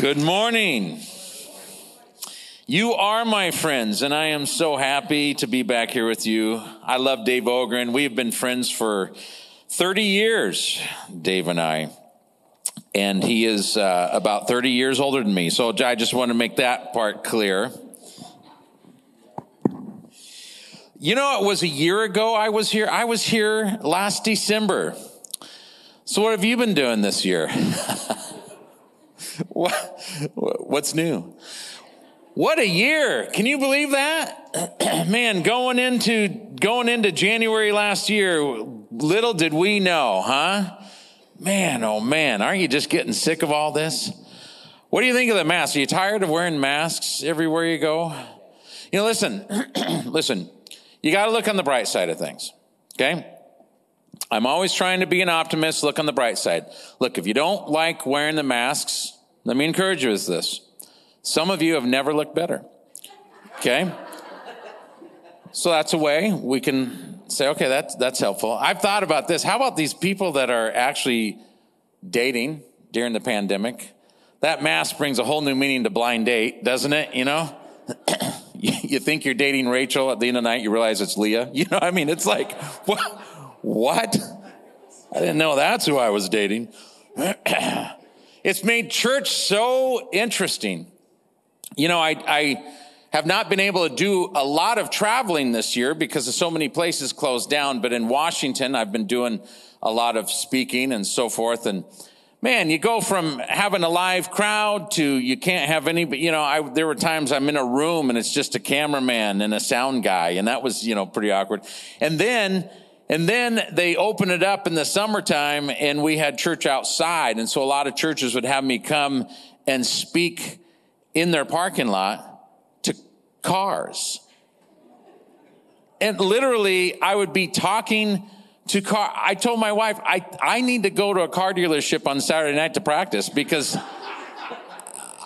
Good morning. You are my friends, and I am so happy to be back here with you. I love Dave Ogren. We have been friends for 30 years, Dave and I. And he is uh, about 30 years older than me. So I just want to make that part clear. You know, it was a year ago I was here. I was here last December. So what have you been doing this year? what, what's new? What a year. Can you believe that? Man, going into going into January last year, little did we know, huh? Man, oh man, aren't you just getting sick of all this? What do you think of the masks? Are you tired of wearing masks everywhere you go? You know, listen, listen, you got to look on the bright side of things, okay? I'm always trying to be an optimist, look on the bright side. Look, if you don't like wearing the masks, let me encourage you with this. Some of you have never looked better. Okay? So that's a way we can say, okay, that's, that's helpful. I've thought about this. How about these people that are actually dating during the pandemic? That mask brings a whole new meaning to blind date, doesn't it? You know? you think you're dating Rachel at the end of the night, you realize it's Leah. You know, I mean, it's like, what? what? I didn't know that's who I was dating. it's made church so interesting. You know, I, I have not been able to do a lot of traveling this year because of so many places closed down. But in Washington, I've been doing a lot of speaking and so forth. And man, you go from having a live crowd to you can't have any, you know, I, there were times I'm in a room and it's just a cameraman and a sound guy. And that was, you know, pretty awkward. And then, and then they opened it up in the summertime and we had church outside. And so a lot of churches would have me come and speak in their parking lot to cars. And literally I would be talking to car. I told my wife, I, I need to go to a car dealership on Saturday night to practice because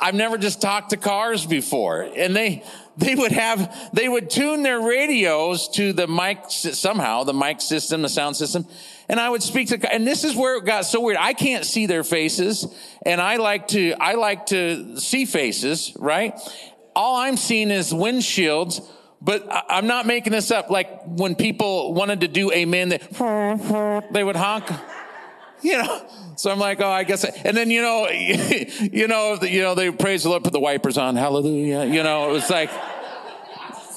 I've never just talked to cars before. And they, they would have, they would tune their radios to the mic, somehow, the mic system, the sound system. And I would speak to, and this is where it got so weird. I can't see their faces. And I like to, I like to see faces, right? All I'm seeing is windshields, but I'm not making this up. Like when people wanted to do amen, they, they would honk you know? So i'm like oh i guess I, and then you know you know you know they praise the lord put the wipers on hallelujah you know it was like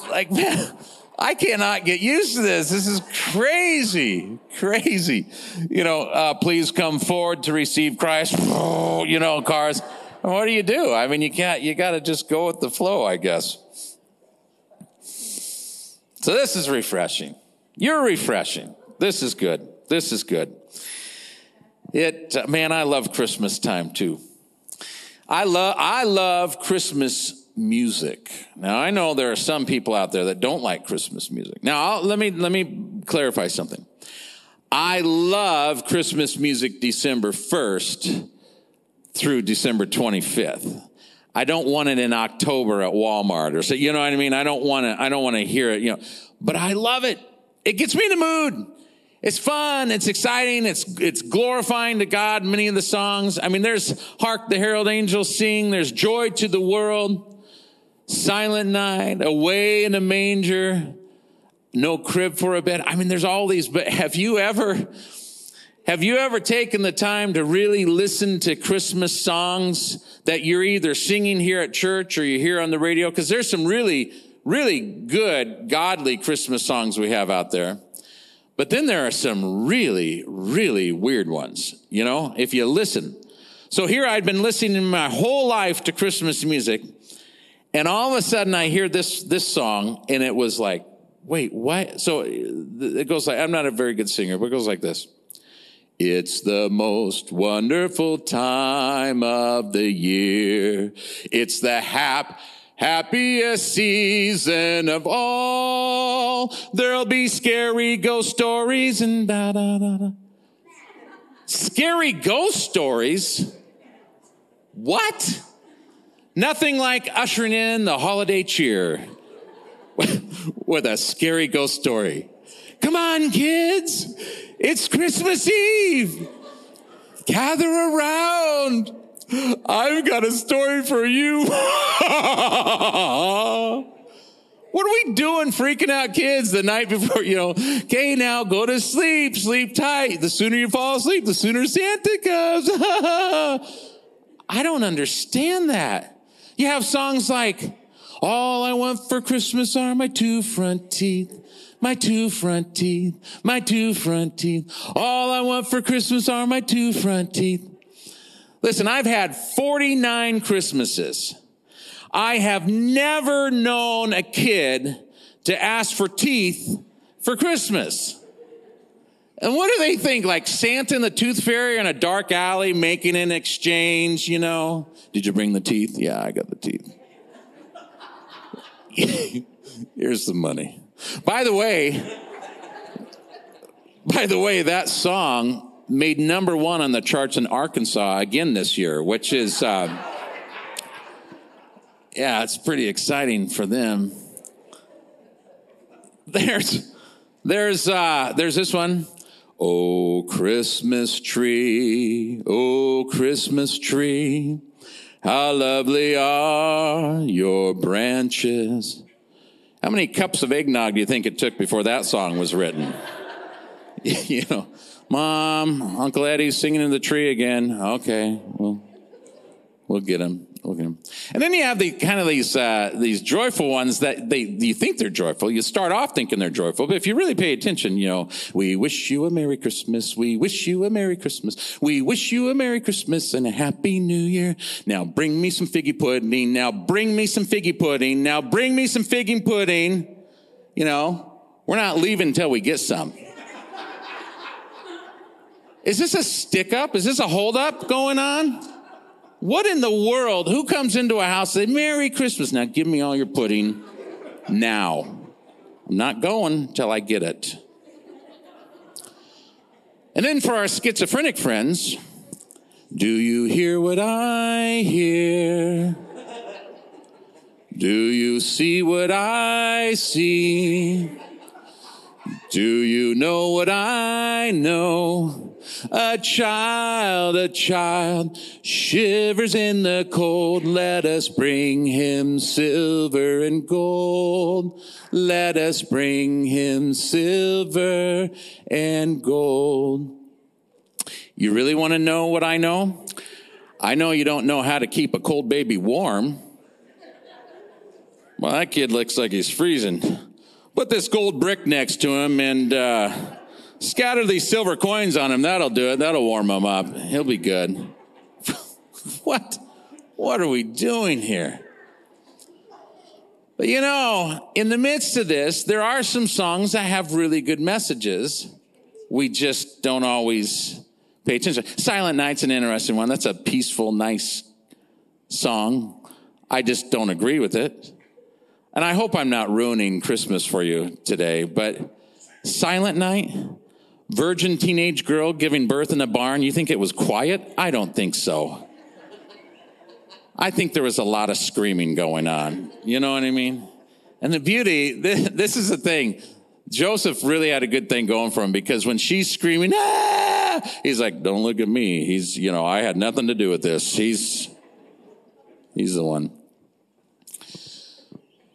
like man i cannot get used to this. This is crazy crazy. You know uh, please come forward to receive christ you know cars. And what do you do? I mean you can't you got to just go with the flow i guess. So this is refreshing. You're refreshing. This is good. This is good it, man, I love Christmas time too. I love, I love Christmas music. Now, I know there are some people out there that don't like Christmas music. Now, I'll, let me, let me clarify something. I love Christmas music December 1st through December 25th. I don't want it in October at Walmart or so, you know what I mean? I don't want to, I don't want to hear it, you know, but I love it. It gets me in the mood. It's fun. It's exciting. It's, it's glorifying to God. Many of the songs. I mean, there's Hark the Herald Angels Sing. There's Joy to the World. Silent Night. Away in a Manger. No Crib for a Bed. I mean, there's all these, but have you ever, have you ever taken the time to really listen to Christmas songs that you're either singing here at church or you hear on the radio? Cause there's some really, really good, godly Christmas songs we have out there. But then there are some really, really weird ones, you know, if you listen. So here I'd been listening my whole life to Christmas music, and all of a sudden I hear this, this song, and it was like, wait, what? So it goes like, I'm not a very good singer, but it goes like this. It's the most wonderful time of the year. It's the hap happiest season of all. There'll be scary ghost stories and da da da da. Scary ghost stories? What? Nothing like ushering in the holiday cheer with a scary ghost story. Come on, kids. It's Christmas Eve. Gather around. I've got a story for you. What are we doing freaking out kids the night before, you know, okay, now go to sleep, sleep tight. The sooner you fall asleep, the sooner Santa comes. I don't understand that. You have songs like, all I want for Christmas are my two front teeth. My two front teeth, my two front teeth. All I want for Christmas are my two front teeth. Listen, I've had 49 Christmases. I have never known a kid to ask for teeth for Christmas. And what do they think? Like Santa and the Tooth Fairy in a dark alley making an exchange, you know? Did you bring the teeth? Yeah, I got the teeth. Here's the money. By the way, by the way, that song made number one on the charts in Arkansas again this year, which is. Uh, yeah, it's pretty exciting for them. There's there's uh there's this one. Oh Christmas tree, oh Christmas tree, how lovely are your branches. How many cups of eggnog do you think it took before that song was written? you know, Mom, Uncle Eddie's singing in the tree again. Okay, well, we'll get him. We'll get him. And then you have the kind of these uh, these joyful ones that they you think they're joyful. You start off thinking they're joyful, but if you really pay attention, you know, we wish you a Merry Christmas. We wish you a Merry Christmas. We wish you a Merry Christmas and a Happy New Year. Now bring me some figgy pudding. Now bring me some figgy pudding. Now bring me some figgy pudding. You know, we're not leaving until we get some. Is this a stick up? Is this a hold up going on? What in the world? Who comes into a house and say, Merry Christmas? Now give me all your pudding now. I'm not going till I get it. And then for our schizophrenic friends, do you hear what I hear? Do you see what I see? Do you know what I know? A child, a child shivers in the cold. Let us bring him silver and gold. Let us bring him silver and gold. You really want to know what I know? I know you don't know how to keep a cold baby warm. Well, that kid looks like he's freezing. Put this gold brick next to him and, uh, Scatter these silver coins on him. That'll do it. That'll warm him up. He'll be good. what? What are we doing here? But you know, in the midst of this, there are some songs that have really good messages. We just don't always pay attention. Silent Night's an interesting one. That's a peaceful, nice song. I just don't agree with it. And I hope I'm not ruining Christmas for you today, but Silent Night, virgin teenage girl giving birth in a barn, you think it was quiet? I don't think so. I think there was a lot of screaming going on. You know what I mean? And the beauty, this is the thing. Joseph really had a good thing going for him because when she's screaming, ah, he's like, don't look at me. He's, you know, I had nothing to do with this. He's, he's the one.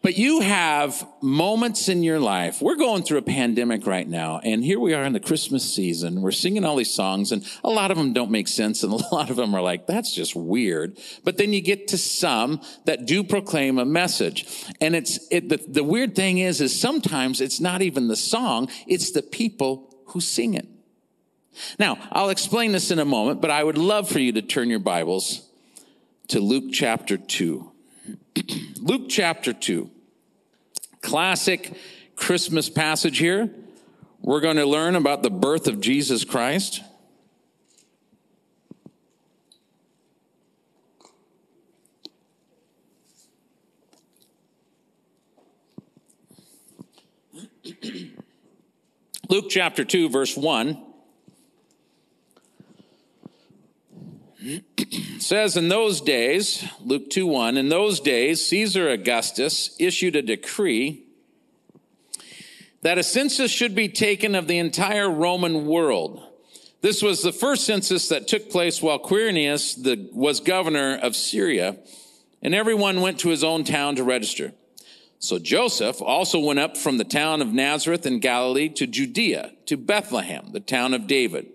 But you have moments in your life. We're going through a pandemic right now, and here we are in the Christmas season. We're singing all these songs, and a lot of them don't make sense, and a lot of them are like, that's just weird. But then you get to some that do proclaim a message. And it's, it, the, the weird thing is, is sometimes it's not even the song, it's the people who sing it. Now, I'll explain this in a moment, but I would love for you to turn your Bibles to Luke chapter 2. Luke chapter 2. Classic Christmas passage here. We're going to learn about the birth of Jesus Christ. Luke chapter 2, verse 1. Says in those days, Luke 2 1, in those days, Caesar Augustus issued a decree that a census should be taken of the entire Roman world. This was the first census that took place while Quirinius the, was governor of Syria, and everyone went to his own town to register. So Joseph also went up from the town of Nazareth in Galilee to Judea, to Bethlehem, the town of David,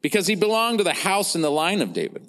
because he belonged to the house and the line of David.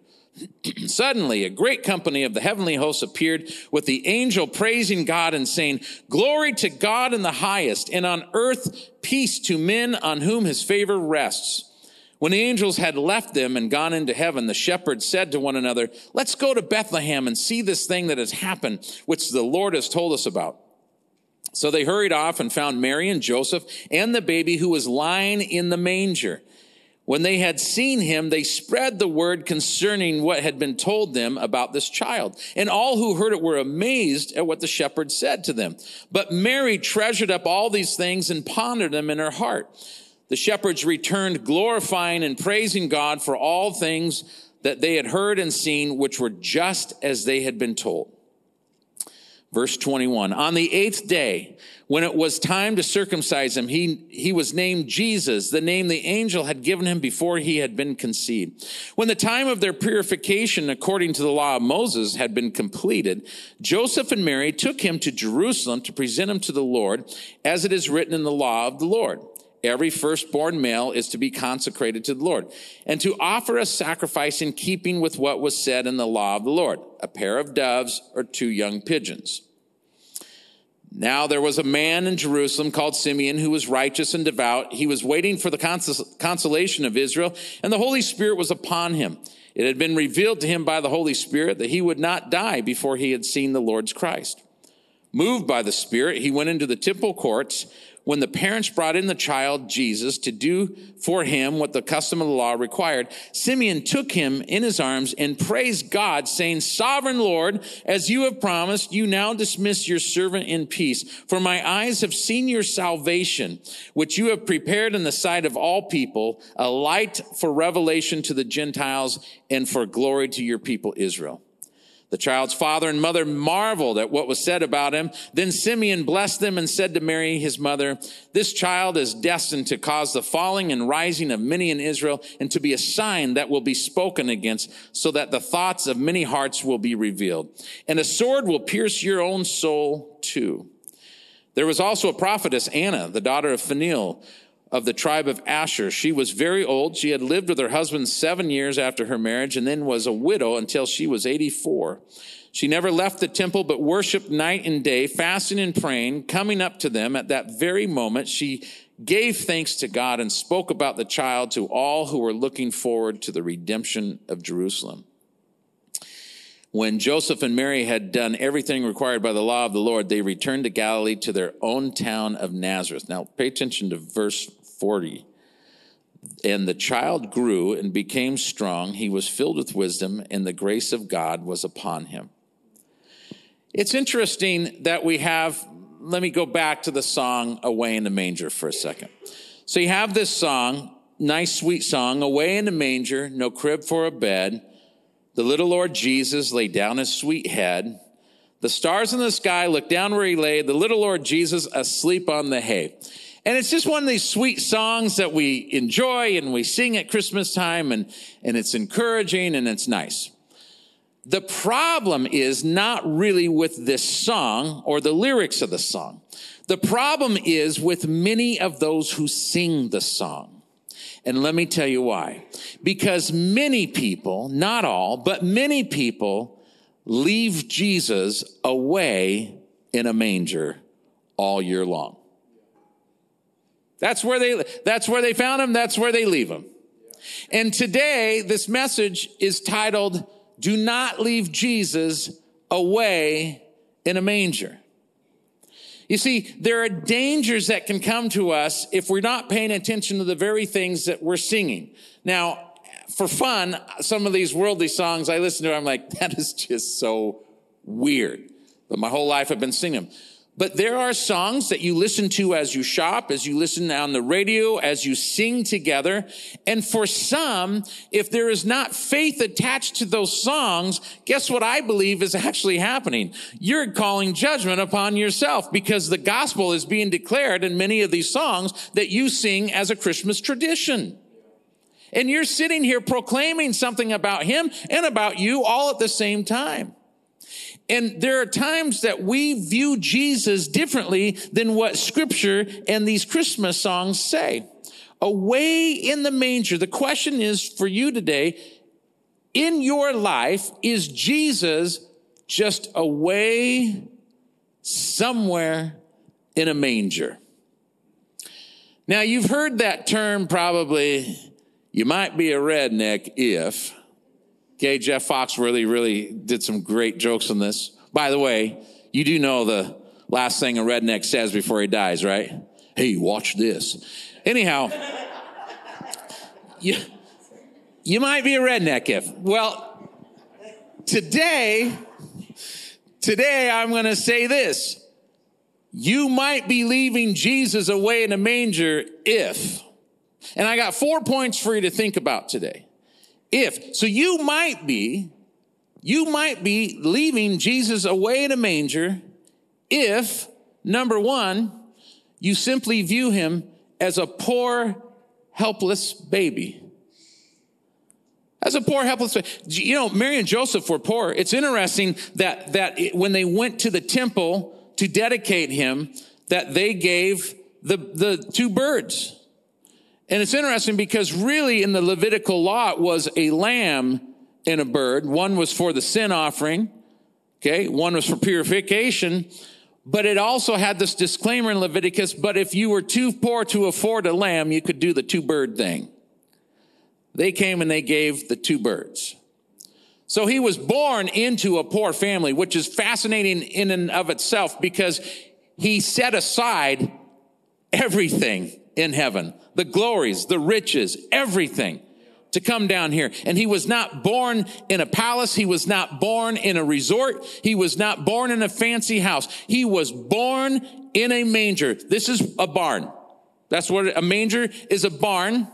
Suddenly, a great company of the heavenly hosts appeared with the angel praising God and saying, Glory to God in the highest, and on earth peace to men on whom his favor rests. When the angels had left them and gone into heaven, the shepherds said to one another, Let's go to Bethlehem and see this thing that has happened, which the Lord has told us about. So they hurried off and found Mary and Joseph and the baby who was lying in the manger. When they had seen him, they spread the word concerning what had been told them about this child. And all who heard it were amazed at what the shepherds said to them. But Mary treasured up all these things and pondered them in her heart. The shepherds returned glorifying and praising God for all things that they had heard and seen, which were just as they had been told. Verse 21. On the eighth day, when it was time to circumcise him, he, he was named Jesus, the name the angel had given him before he had been conceived. When the time of their purification, according to the law of Moses, had been completed, Joseph and Mary took him to Jerusalem to present him to the Lord, as it is written in the law of the Lord. Every firstborn male is to be consecrated to the Lord and to offer a sacrifice in keeping with what was said in the law of the Lord, a pair of doves or two young pigeons. Now there was a man in Jerusalem called Simeon who was righteous and devout. He was waiting for the cons- consolation of Israel, and the Holy Spirit was upon him. It had been revealed to him by the Holy Spirit that he would not die before he had seen the Lord's Christ. Moved by the Spirit, he went into the temple courts when the parents brought in the child Jesus to do for him what the custom of the law required, Simeon took him in his arms and praised God, saying, Sovereign Lord, as you have promised, you now dismiss your servant in peace. For my eyes have seen your salvation, which you have prepared in the sight of all people, a light for revelation to the Gentiles and for glory to your people Israel. The child's father and mother marveled at what was said about him. Then Simeon blessed them and said to Mary, his mother, This child is destined to cause the falling and rising of many in Israel and to be a sign that will be spoken against, so that the thoughts of many hearts will be revealed. And a sword will pierce your own soul too. There was also a prophetess, Anna, the daughter of Phanuel of the tribe of Asher. She was very old. She had lived with her husband seven years after her marriage and then was a widow until she was 84. She never left the temple, but worshiped night and day, fasting and praying. Coming up to them at that very moment, she gave thanks to God and spoke about the child to all who were looking forward to the redemption of Jerusalem. When Joseph and Mary had done everything required by the law of the Lord, they returned to Galilee to their own town of Nazareth. Now, pay attention to verse 40. And the child grew and became strong. He was filled with wisdom, and the grace of God was upon him. It's interesting that we have, let me go back to the song Away in the Manger for a second. So you have this song, nice, sweet song, Away in the Manger, no crib for a bed. The little Lord Jesus laid down his sweet head. The stars in the sky looked down where he lay, the little Lord Jesus asleep on the hay. And it's just one of these sweet songs that we enjoy and we sing at Christmas time and, and it's encouraging and it's nice. The problem is not really with this song or the lyrics of the song. The problem is with many of those who sing the song. And let me tell you why. Because many people, not all, but many people leave Jesus away in a manger all year long. That's where they, that's where they found him. That's where they leave him. And today, this message is titled, Do Not Leave Jesus Away in a Manger. You see, there are dangers that can come to us if we're not paying attention to the very things that we're singing. Now, for fun, some of these worldly songs I listen to, I'm like, that is just so weird. But my whole life I've been singing them. But there are songs that you listen to as you shop, as you listen on the radio, as you sing together. And for some, if there is not faith attached to those songs, guess what I believe is actually happening? You're calling judgment upon yourself because the gospel is being declared in many of these songs that you sing as a Christmas tradition. And you're sitting here proclaiming something about him and about you all at the same time. And there are times that we view Jesus differently than what scripture and these Christmas songs say. Away in the manger. The question is for you today, in your life, is Jesus just away somewhere in a manger? Now you've heard that term probably, you might be a redneck if, Okay, Jeff Foxworthy really really did some great jokes on this. By the way, you do know the last thing a redneck says before he dies, right? Hey, watch this. Anyhow, you, you might be a redneck if. Well, today, today I'm going to say this. You might be leaving Jesus away in a manger if. And I got four points for you to think about today. If, so you might be, you might be leaving Jesus away in a manger if, number one, you simply view him as a poor, helpless baby. As a poor, helpless, baby. you know, Mary and Joseph were poor. It's interesting that, that when they went to the temple to dedicate him, that they gave the, the two birds. And it's interesting because really in the Levitical law, it was a lamb and a bird. One was for the sin offering. Okay. One was for purification. But it also had this disclaimer in Leviticus, but if you were too poor to afford a lamb, you could do the two bird thing. They came and they gave the two birds. So he was born into a poor family, which is fascinating in and of itself because he set aside everything in heaven the glories, the riches, everything to come down here. And he was not born in a palace. He was not born in a resort. He was not born in a fancy house. He was born in a manger. This is a barn. That's what a manger is a barn.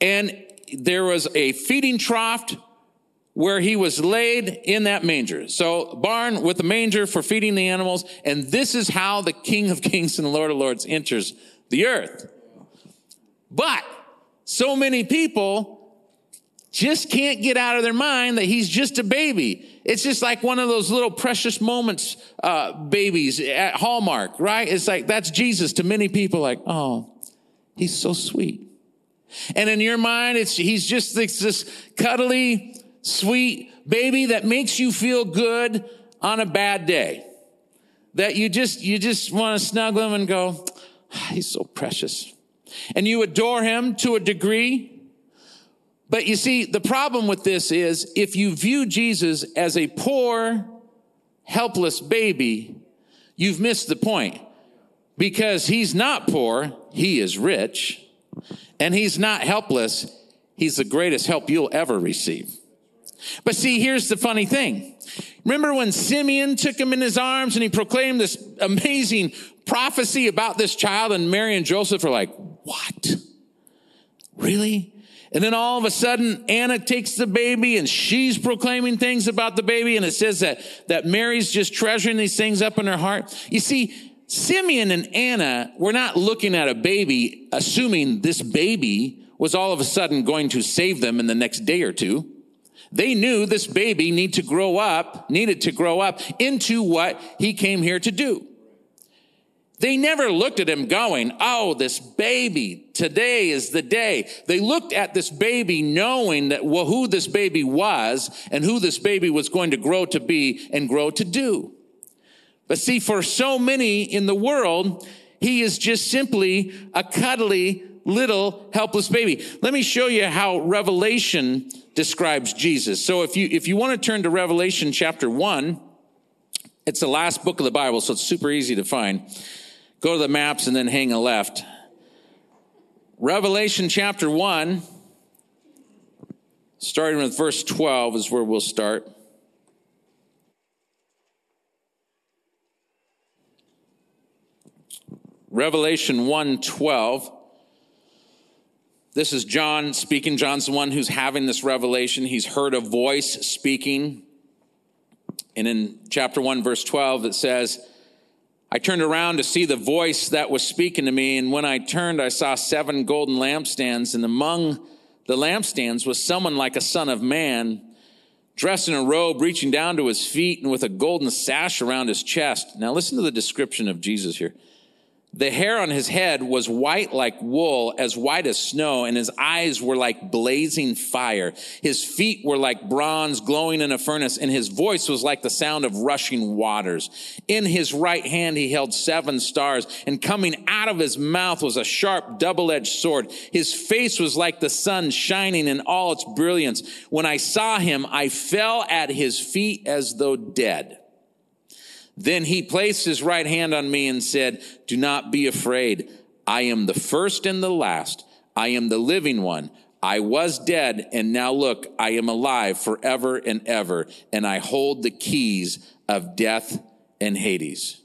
And there was a feeding trough where he was laid in that manger. So barn with a manger for feeding the animals. And this is how the King of Kings and the Lord of Lords enters the earth. But so many people just can't get out of their mind that he's just a baby. It's just like one of those little precious moments, uh, babies at Hallmark, right? It's like, that's Jesus to many people, like, oh, he's so sweet. And in your mind, it's, he's just this, this cuddly, sweet baby that makes you feel good on a bad day. That you just, you just want to snuggle him and go, he's so precious and you adore him to a degree. But you see, the problem with this is if you view Jesus as a poor, helpless baby, you've missed the point because he's not poor, he is rich, and he's not helpless, he's the greatest help you'll ever receive. But see, here's the funny thing. Remember when Simeon took him in his arms and he proclaimed this amazing prophecy about this child and Mary and Joseph are like, what? Really? And then all of a sudden, Anna takes the baby and she's proclaiming things about the baby. And it says that, that Mary's just treasuring these things up in her heart. You see, Simeon and Anna were not looking at a baby, assuming this baby was all of a sudden going to save them in the next day or two. They knew this baby need to grow up, needed to grow up into what he came here to do. They never looked at him going, Oh, this baby, today is the day. They looked at this baby knowing that well, who this baby was and who this baby was going to grow to be and grow to do. But see, for so many in the world, he is just simply a cuddly little helpless baby. Let me show you how Revelation describes Jesus. So if you if you want to turn to Revelation chapter 1, it's the last book of the Bible, so it's super easy to find. Go to the maps and then hang a left. Revelation chapter 1 starting with verse 12 is where we'll start. Revelation 1:12 This is John speaking. John's the one who's having this revelation. He's heard a voice speaking. And in chapter 1 verse 12 it says, I turned around to see the voice that was speaking to me, and when I turned, I saw seven golden lampstands, and among the lampstands was someone like a son of man, dressed in a robe reaching down to his feet and with a golden sash around his chest. Now, listen to the description of Jesus here. The hair on his head was white like wool, as white as snow, and his eyes were like blazing fire. His feet were like bronze glowing in a furnace, and his voice was like the sound of rushing waters. In his right hand he held seven stars, and coming out of his mouth was a sharp double-edged sword. His face was like the sun shining in all its brilliance. When I saw him, I fell at his feet as though dead. Then he placed his right hand on me and said, Do not be afraid. I am the first and the last. I am the living one. I was dead, and now look, I am alive forever and ever, and I hold the keys of death and Hades.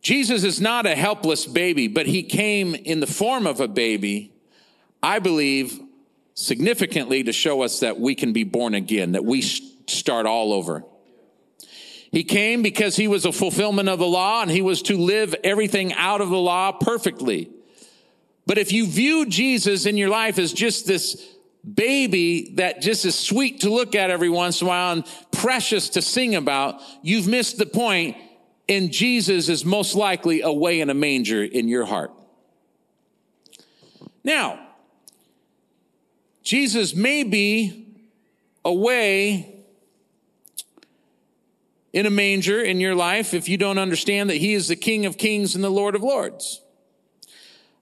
Jesus is not a helpless baby, but he came in the form of a baby, I believe, significantly to show us that we can be born again, that we start all over. He came because he was a fulfillment of the law and he was to live everything out of the law perfectly. But if you view Jesus in your life as just this baby that just is sweet to look at every once in a while and precious to sing about, you've missed the point. And Jesus is most likely away in a manger in your heart. Now, Jesus may be away in a manger in your life if you don't understand that he is the King of kings and the Lord of lords.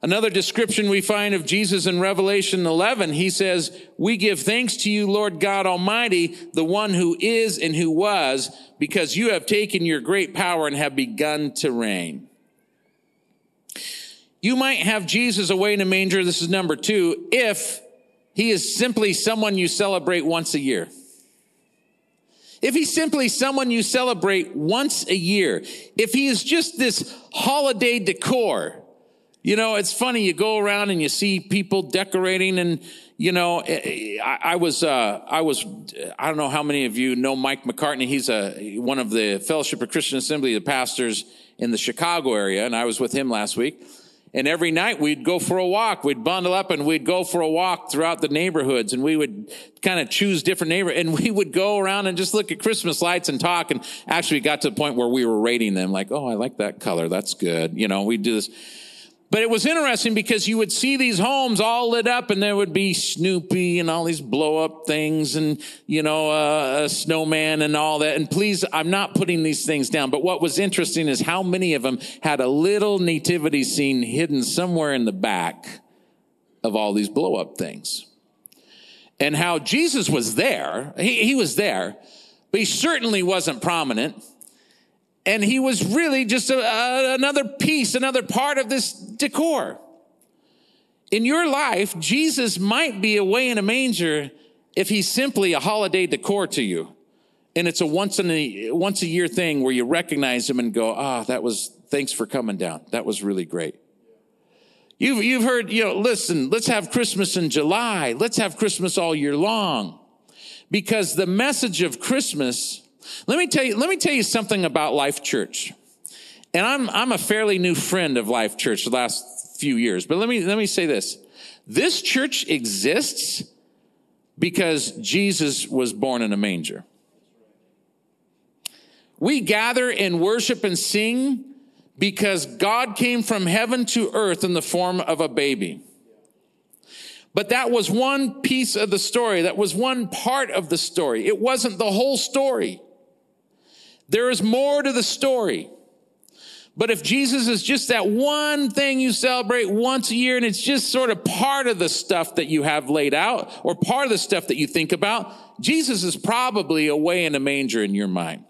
Another description we find of Jesus in Revelation 11, he says, We give thanks to you, Lord God Almighty, the one who is and who was, because you have taken your great power and have begun to reign. You might have Jesus away in a manger, this is number two, if he is simply someone you celebrate once a year. If he's simply someone you celebrate once a year, if he is just this holiday decor, you know, it's funny. You go around and you see people decorating, and you know, eh, eh, I, I was, uh, I was, I don't know how many of you know Mike McCartney. He's a one of the Fellowship of Christian Assembly, the pastors in the Chicago area, and I was with him last week. And every night we'd go for a walk. We'd bundle up and we'd go for a walk throughout the neighborhoods and we would kind of choose different neighbor and we would go around and just look at Christmas lights and talk. And actually we got to the point where we were rating them like, Oh, I like that color. That's good. You know, we do this. But it was interesting because you would see these homes all lit up and there would be Snoopy and all these blow up things and, you know, uh, a snowman and all that. And please, I'm not putting these things down. But what was interesting is how many of them had a little nativity scene hidden somewhere in the back of all these blow up things. And how Jesus was there. He, he was there, but he certainly wasn't prominent. And he was really just a, a, another piece, another part of this decor. In your life, Jesus might be away in a manger if he's simply a holiday decor to you. And it's a once in a once a year thing where you recognize him and go, ah, oh, that was thanks for coming down. That was really great. You've, you've heard, you know, listen, let's have Christmas in July. Let's have Christmas all year long. Because the message of Christmas let me tell you, let me tell you something about Life Church. And I'm, I'm a fairly new friend of Life Church the last few years, but let me, let me say this. This church exists because Jesus was born in a manger. We gather and worship and sing because God came from heaven to earth in the form of a baby. But that was one piece of the story. That was one part of the story. It wasn't the whole story. There is more to the story. But if Jesus is just that one thing you celebrate once a year and it's just sort of part of the stuff that you have laid out or part of the stuff that you think about, Jesus is probably away in a manger in your mind.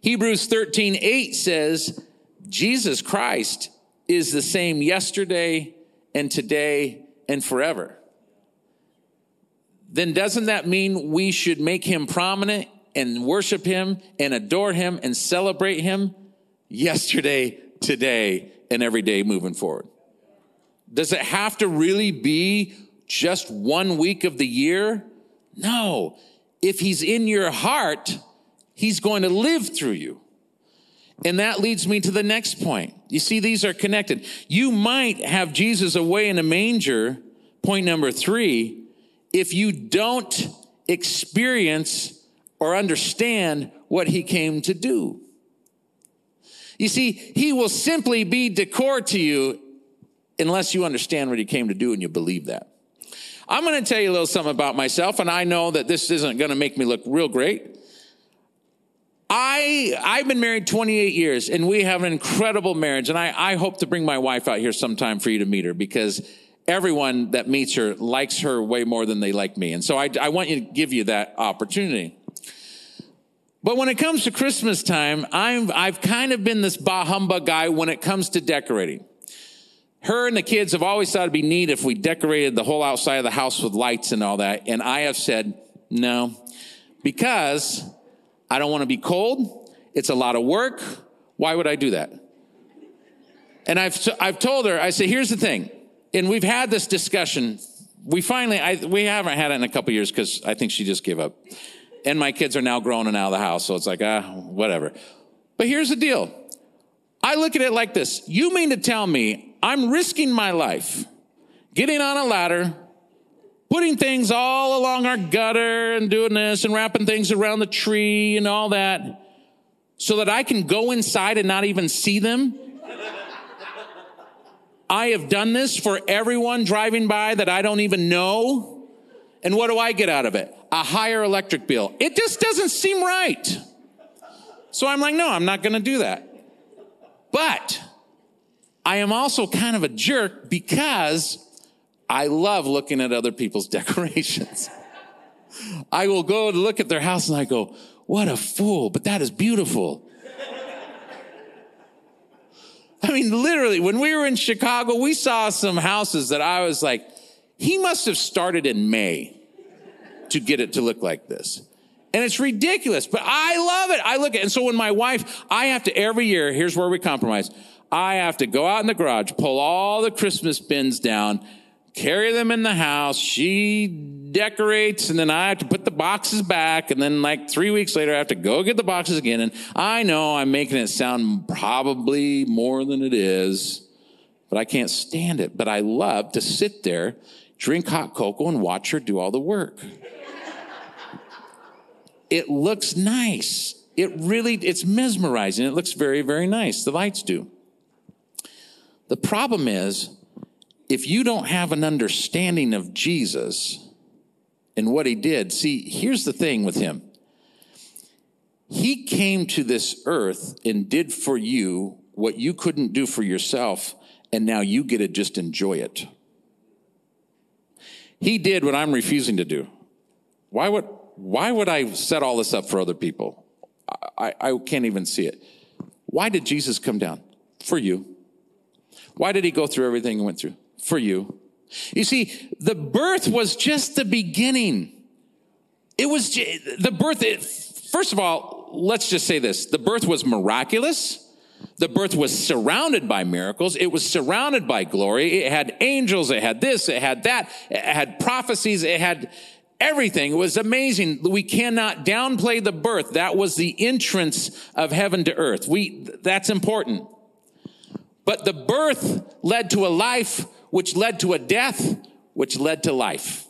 Hebrews 13, 8 says, Jesus Christ is the same yesterday and today and forever. Then doesn't that mean we should make him prominent and worship him and adore him and celebrate him yesterday, today, and every day moving forward? Does it have to really be just one week of the year? No. If he's in your heart, he's going to live through you. And that leads me to the next point. You see, these are connected. You might have Jesus away in a manger, point number three, if you don't experience or understand what he came to do. You see, he will simply be decor to you unless you understand what he came to do and you believe that. I'm going to tell you a little something about myself, and I know that this isn't going to make me look real great. I, I've been married 28 years and we have an incredible marriage. And I, I hope to bring my wife out here sometime for you to meet her because everyone that meets her likes her way more than they like me. And so I, I want you to give you that opportunity. But when it comes to Christmas time, I'm, I've kind of been this bah humbug guy when it comes to decorating. Her and the kids have always thought it'd be neat if we decorated the whole outside of the house with lights and all that. And I have said, no, because I don't want to be cold. It's a lot of work. Why would I do that? And I've, I've told her, I say, here's the thing. And we've had this discussion. We finally, I, we haven't had it in a couple years because I think she just gave up. And my kids are now grown and out of the house. So it's like, ah, whatever. But here's the deal. I look at it like this. You mean to tell me I'm risking my life getting on a ladder, putting things all along our gutter and doing this and wrapping things around the tree and all that so that I can go inside and not even see them. I have done this for everyone driving by that I don't even know. And what do I get out of it? A higher electric bill. It just doesn't seem right. So I'm like, no, I'm not going to do that. But I am also kind of a jerk because I love looking at other people's decorations. I will go to look at their house and I go, what a fool, but that is beautiful. I mean, literally, when we were in Chicago, we saw some houses that I was like, he must have started in May to get it to look like this. And it's ridiculous, but I love it. I look at it. And so when my wife, I have to every year, here's where we compromise. I have to go out in the garage, pull all the Christmas bins down, carry them in the house. She decorates, and then I have to put the boxes back. And then, like three weeks later, I have to go get the boxes again. And I know I'm making it sound probably more than it is, but I can't stand it. But I love to sit there, drink hot cocoa, and watch her do all the work. It looks nice. It really, it's mesmerizing. It looks very, very nice. The lights do. The problem is, if you don't have an understanding of Jesus and what he did, see, here's the thing with him. He came to this earth and did for you what you couldn't do for yourself, and now you get to just enjoy it. He did what I'm refusing to do. Why would, why would I set all this up for other people? I, I can't even see it. Why did Jesus come down? For you. Why did he go through everything he went through? for you. You see, the birth was just the beginning. It was the birth. It, first of all, let's just say this. The birth was miraculous. The birth was surrounded by miracles. It was surrounded by glory. It had angels. It had this. It had that. It had prophecies. It had everything. It was amazing. We cannot downplay the birth. That was the entrance of heaven to earth. We, that's important. But the birth led to a life which led to a death, which led to life.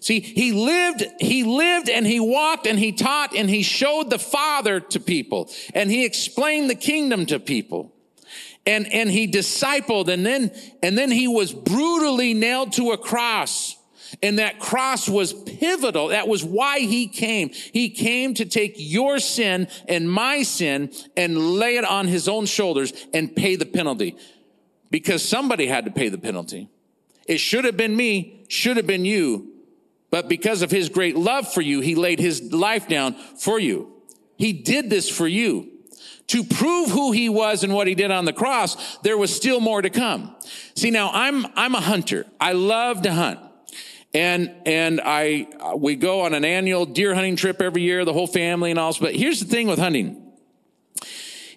See, he lived, he lived and he walked and he taught and he showed the Father to people and he explained the kingdom to people. And, and he discipled and then, and then he was brutally nailed to a cross And that cross was pivotal. That was why he came. He came to take your sin and my sin and lay it on his own shoulders and pay the penalty because somebody had to pay the penalty. It should have been me, should have been you. But because of his great love for you, he laid his life down for you. He did this for you. To prove who he was and what he did on the cross, there was still more to come. See, now I'm, I'm a hunter. I love to hunt. And, and I, we go on an annual deer hunting trip every year, the whole family and all. But here's the thing with hunting.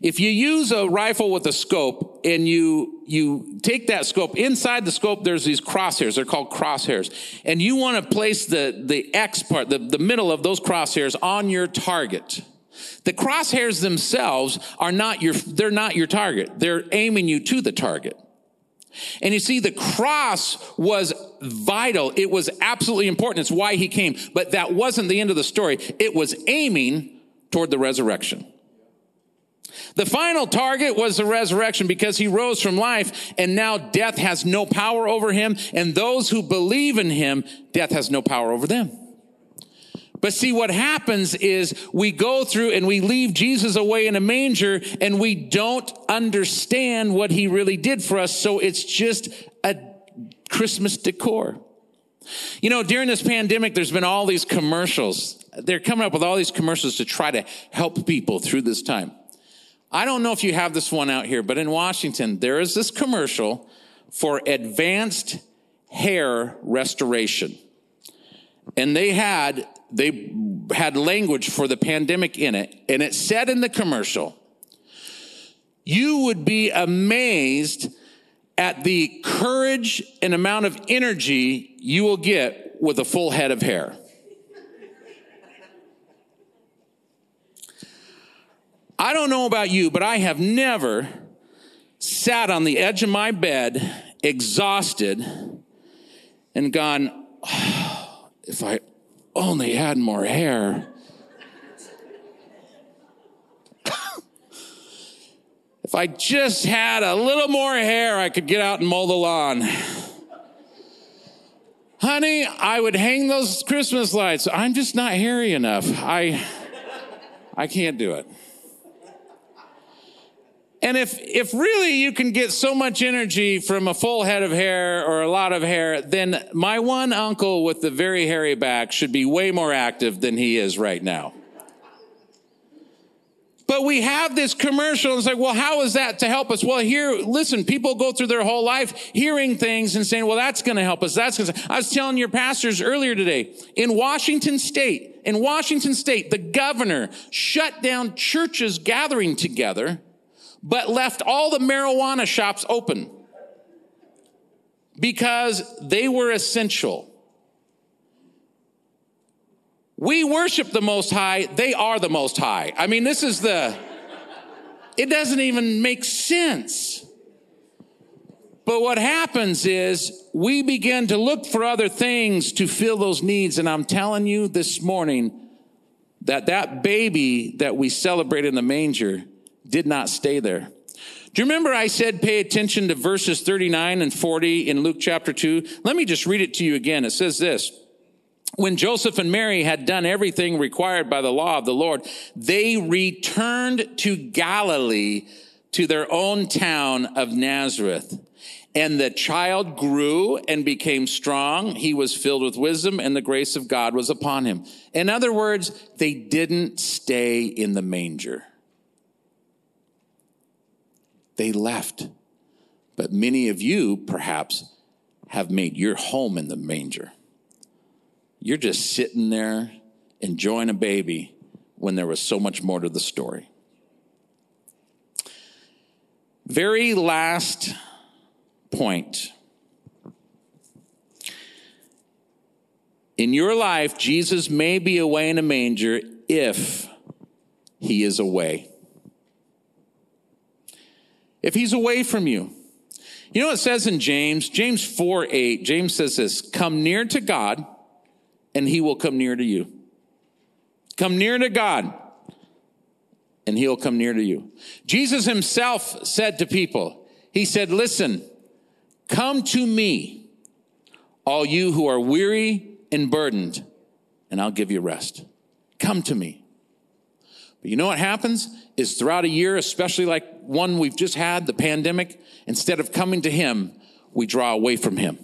If you use a rifle with a scope and you, you take that scope, inside the scope, there's these crosshairs. They're called crosshairs. And you want to place the, the X part, the, the middle of those crosshairs on your target. The crosshairs themselves are not your, they're not your target. They're aiming you to the target. And you see, the cross was vital. It was absolutely important. It's why he came. But that wasn't the end of the story. It was aiming toward the resurrection. The final target was the resurrection because he rose from life and now death has no power over him. And those who believe in him, death has no power over them. But see, what happens is we go through and we leave Jesus away in a manger and we don't understand what he really did for us. So it's just a Christmas decor. You know, during this pandemic, there's been all these commercials. They're coming up with all these commercials to try to help people through this time. I don't know if you have this one out here, but in Washington, there is this commercial for advanced hair restoration. And they had they had language for the pandemic in it, and it said in the commercial, you would be amazed at the courage and amount of energy you will get with a full head of hair. I don't know about you, but I have never sat on the edge of my bed, exhausted, and gone, oh, if I only had more hair. if I just had a little more hair, I could get out and mow the lawn. Honey, I would hang those Christmas lights. I'm just not hairy enough. I I can't do it. And if, if really you can get so much energy from a full head of hair or a lot of hair, then my one uncle with the very hairy back should be way more active than he is right now. But we have this commercial and it's like, well, how is that to help us? Well, here, listen, people go through their whole life hearing things and saying, well, that's going to help us. That's going to, I was telling your pastors earlier today in Washington state, in Washington state, the governor shut down churches gathering together but left all the marijuana shops open because they were essential. We worship the Most High, they are the Most High. I mean, this is the, it doesn't even make sense. But what happens is we begin to look for other things to fill those needs. And I'm telling you this morning that that baby that we celebrate in the manger did not stay there. Do you remember I said pay attention to verses 39 and 40 in Luke chapter 2? Let me just read it to you again. It says this. When Joseph and Mary had done everything required by the law of the Lord, they returned to Galilee to their own town of Nazareth. And the child grew and became strong. He was filled with wisdom and the grace of God was upon him. In other words, they didn't stay in the manger. They left. But many of you, perhaps, have made your home in the manger. You're just sitting there enjoying a baby when there was so much more to the story. Very last point. In your life, Jesus may be away in a manger if he is away if he's away from you. You know what it says in James? James 4 8, James says this Come near to God, and he will come near to you. Come near to God, and he'll come near to you. Jesus himself said to people, He said, Listen, come to me, all you who are weary and burdened, and I'll give you rest. Come to me. But you know what happens is throughout a year, especially like one we've just had, the pandemic, instead of coming to him, we draw away from him.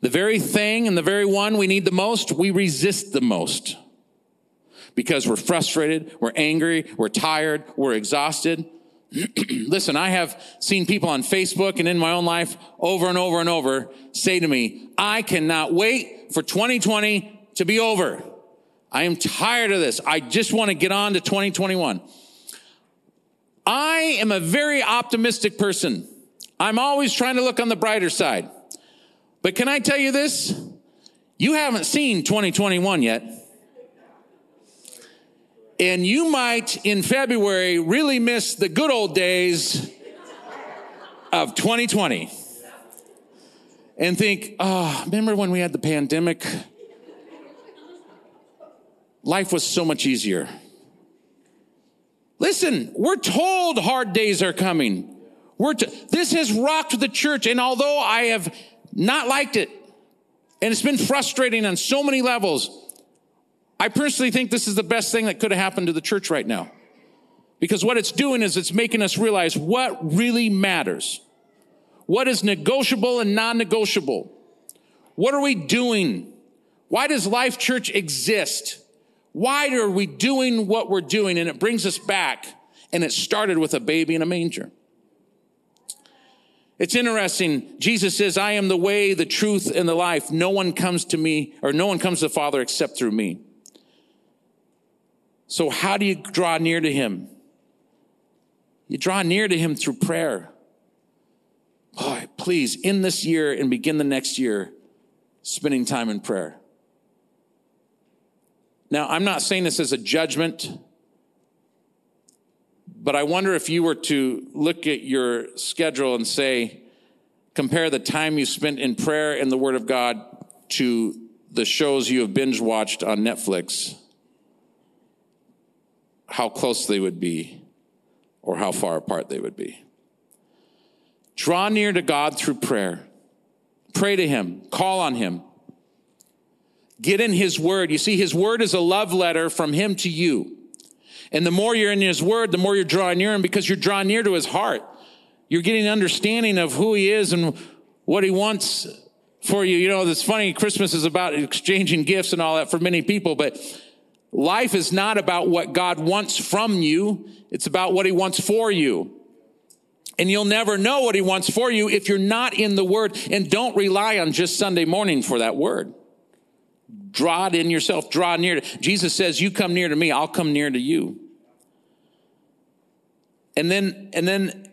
The very thing and the very one we need the most, we resist the most because we're frustrated, we're angry, we're tired, we're exhausted. Listen, I have seen people on Facebook and in my own life over and over and over say to me, I cannot wait for 2020 to be over. I am tired of this. I just want to get on to 2021. I am a very optimistic person. I'm always trying to look on the brighter side. But can I tell you this? You haven't seen 2021 yet. And you might in February really miss the good old days of 2020 and think, oh, remember when we had the pandemic? Life was so much easier. Listen, we're told hard days are coming. We're t- this has rocked the church, and although I have not liked it. And it's been frustrating on so many levels. I personally think this is the best thing that could have happened to the church right now. Because what it's doing is it's making us realize what really matters. What is negotiable and non negotiable? What are we doing? Why does Life Church exist? Why are we doing what we're doing? And it brings us back. And it started with a baby in a manger. It's interesting. Jesus says, I am the way, the truth, and the life. No one comes to me, or no one comes to the Father except through me. So, how do you draw near to Him? You draw near to Him through prayer. Boy, please, in this year and begin the next year, spending time in prayer. Now, I'm not saying this as a judgment. But I wonder if you were to look at your schedule and say, compare the time you spent in prayer and the Word of God to the shows you have binge watched on Netflix, how close they would be or how far apart they would be. Draw near to God through prayer. Pray to Him. Call on Him. Get in His Word. You see, His Word is a love letter from Him to you. And the more you're in his word, the more you're drawing near him because you're drawing near to his heart. You're getting understanding of who he is and what he wants for you. You know, it's funny. Christmas is about exchanging gifts and all that for many people, but life is not about what God wants from you. It's about what he wants for you. And you'll never know what he wants for you if you're not in the word and don't rely on just Sunday morning for that word. Draw it in yourself. Draw near. Jesus says, you come near to me, I'll come near to you. And then, and then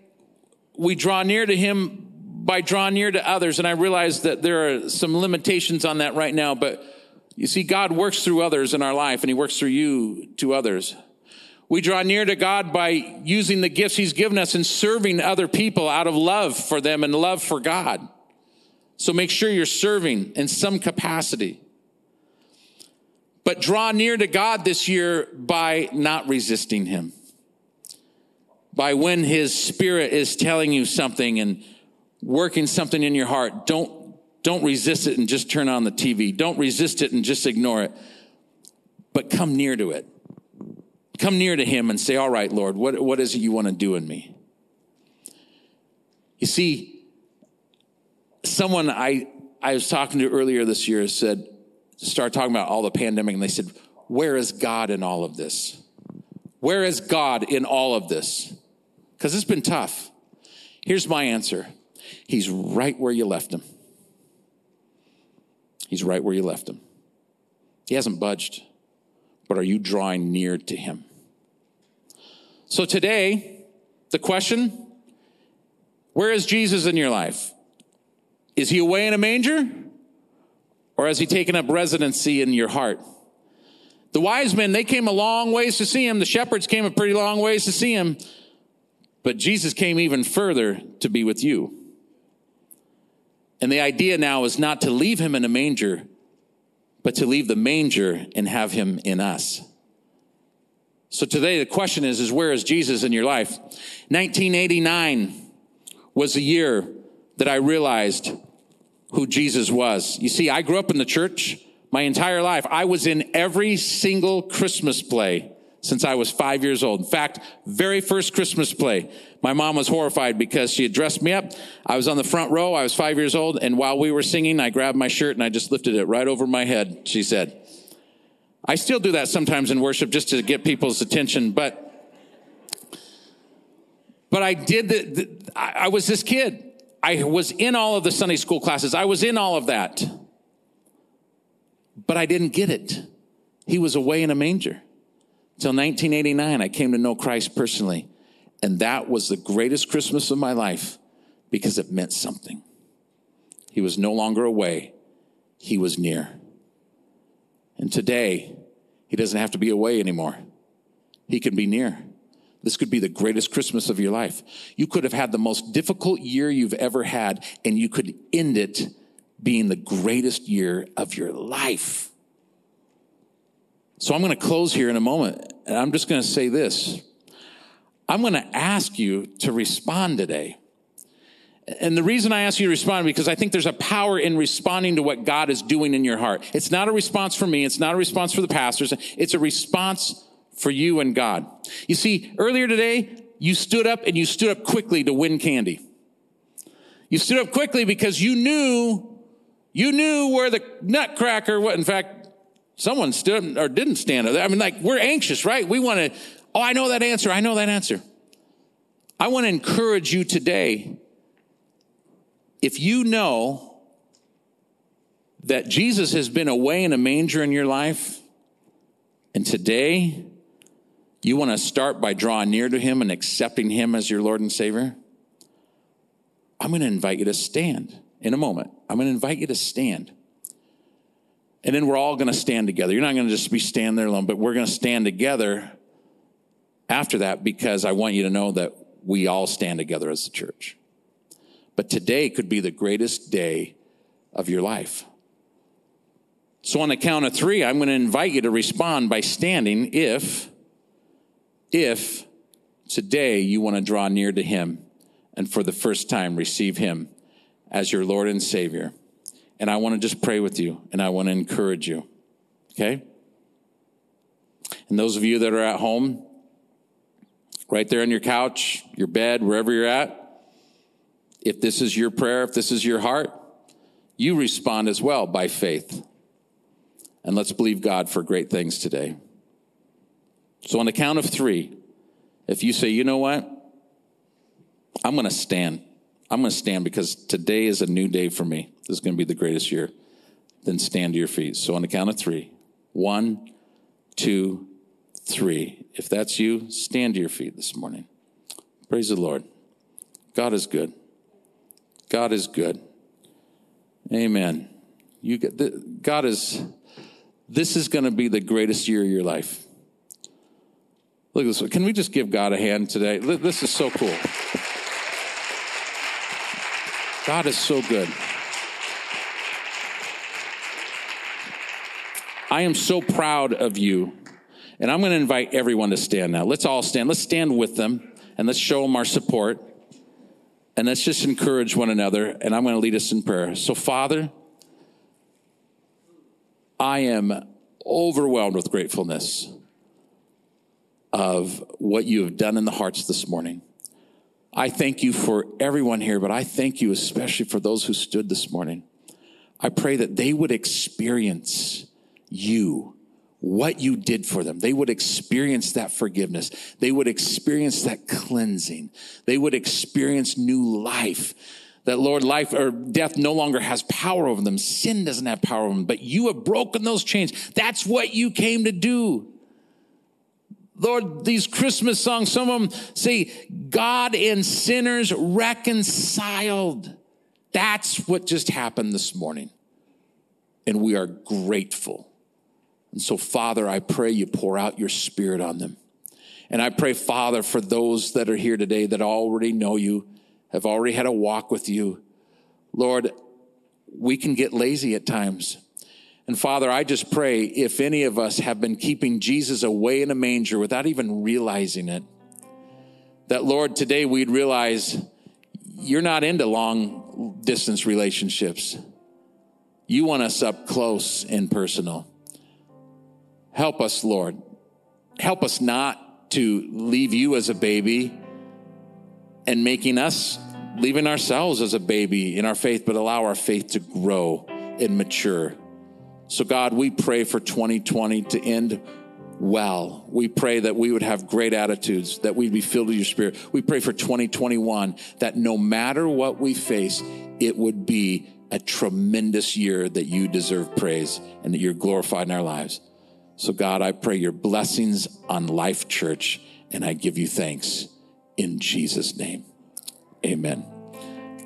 we draw near to him by drawing near to others. And I realize that there are some limitations on that right now, but you see, God works through others in our life and he works through you to others. We draw near to God by using the gifts he's given us and serving other people out of love for them and love for God. So make sure you're serving in some capacity. But draw near to God this year by not resisting him by when his spirit is telling you something and working something in your heart, don't, don't resist it and just turn on the TV. Don't resist it and just ignore it, but come near to it. Come near to him and say, all right, Lord, what, what is it you want to do in me? You see, someone I, I was talking to earlier this year said, start talking about all the pandemic and they said, where is God in all of this? Where is God in all of this? because it's been tough. Here's my answer He's right where you left him. He's right where you left him. He hasn't budged, but are you drawing near to him? So today, the question where is Jesus in your life? Is he away in a manger? Or has he taken up residency in your heart? The wise men, they came a long ways to see him. The shepherds came a pretty long ways to see him. But Jesus came even further to be with you. And the idea now is not to leave him in a manger, but to leave the manger and have him in us. So today the question is, is where is Jesus in your life? 1989 was the year that I realized who Jesus was. You see, I grew up in the church my entire life. I was in every single Christmas play since I was five years old. In fact, very first Christmas play, my mom was horrified because she had dressed me up. I was on the front row. I was five years old. And while we were singing, I grabbed my shirt and I just lifted it right over my head, she said. I still do that sometimes in worship just to get people's attention, but but I did I, I was this kid. I was in all of the Sunday school classes. I was in all of that. But I didn't get it. He was away in a manger. Till 1989, I came to know Christ personally. And that was the greatest Christmas of my life because it meant something. He was no longer away, he was near. And today, he doesn't have to be away anymore. He can be near. This could be the greatest Christmas of your life. You could have had the most difficult year you've ever had, and you could end it being the greatest year of your life. So I'm going to close here in a moment, and I'm just going to say this. I'm going to ask you to respond today. And the reason I ask you to respond because I think there's a power in responding to what God is doing in your heart. It's not a response for me. It's not a response for the pastors. It's a response for you and God. You see, earlier today, you stood up and you stood up quickly to win candy. You stood up quickly because you knew, you knew where the nutcracker, what, in fact, someone stood or didn't stand up. I mean, like, we're anxious, right? We want to, oh, I know that answer. I know that answer. I want to encourage you today. If you know that Jesus has been away in a manger in your life, and today you want to start by drawing near to Him and accepting Him as your Lord and Savior? I'm going to invite you to stand in a moment. I'm going to invite you to stand. And then we're all going to stand together. You're not going to just be standing there alone, but we're going to stand together after that because I want you to know that we all stand together as a church. But today could be the greatest day of your life. So on the count of three, I'm going to invite you to respond by standing if if today you want to draw near to Him and for the first time receive Him as your Lord and Savior. And I want to just pray with you and I want to encourage you. Okay? And those of you that are at home, right there on your couch, your bed, wherever you're at, if this is your prayer, if this is your heart, you respond as well by faith. And let's believe God for great things today. So, on the count of three, if you say, you know what? I'm going to stand. I'm going to stand because today is a new day for me. This is going to be the greatest year. Then stand to your feet. So, on the count of three one, two, three. If that's you, stand to your feet this morning. Praise the Lord. God is good. God is good. Amen. You get God is. This is going to be the greatest year of your life. Look at this. Can we just give God a hand today? This is so cool. God is so good. I am so proud of you. And I'm going to invite everyone to stand now. Let's all stand. Let's stand with them and let's show them our support. And let's just encourage one another. And I'm going to lead us in prayer. So, Father, I am overwhelmed with gratefulness of what you have done in the hearts this morning. I thank you for everyone here, but I thank you especially for those who stood this morning. I pray that they would experience you, what you did for them. They would experience that forgiveness. They would experience that cleansing. They would experience new life. That Lord, life or death no longer has power over them. Sin doesn't have power over them, but you have broken those chains. That's what you came to do. Lord, these Christmas songs, some of them say, God and sinners reconciled. That's what just happened this morning. And we are grateful. And so, Father, I pray you pour out your spirit on them. And I pray, Father, for those that are here today that already know you, have already had a walk with you. Lord, we can get lazy at times. And Father, I just pray if any of us have been keeping Jesus away in a manger without even realizing it, that Lord, today we'd realize you're not into long distance relationships. You want us up close and personal. Help us, Lord. Help us not to leave you as a baby and making us leaving ourselves as a baby in our faith, but allow our faith to grow and mature. So, God, we pray for 2020 to end well. We pray that we would have great attitudes, that we'd be filled with your spirit. We pray for 2021 that no matter what we face, it would be a tremendous year that you deserve praise and that you're glorified in our lives. So, God, I pray your blessings on Life Church, and I give you thanks in Jesus' name. Amen.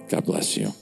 God bless you.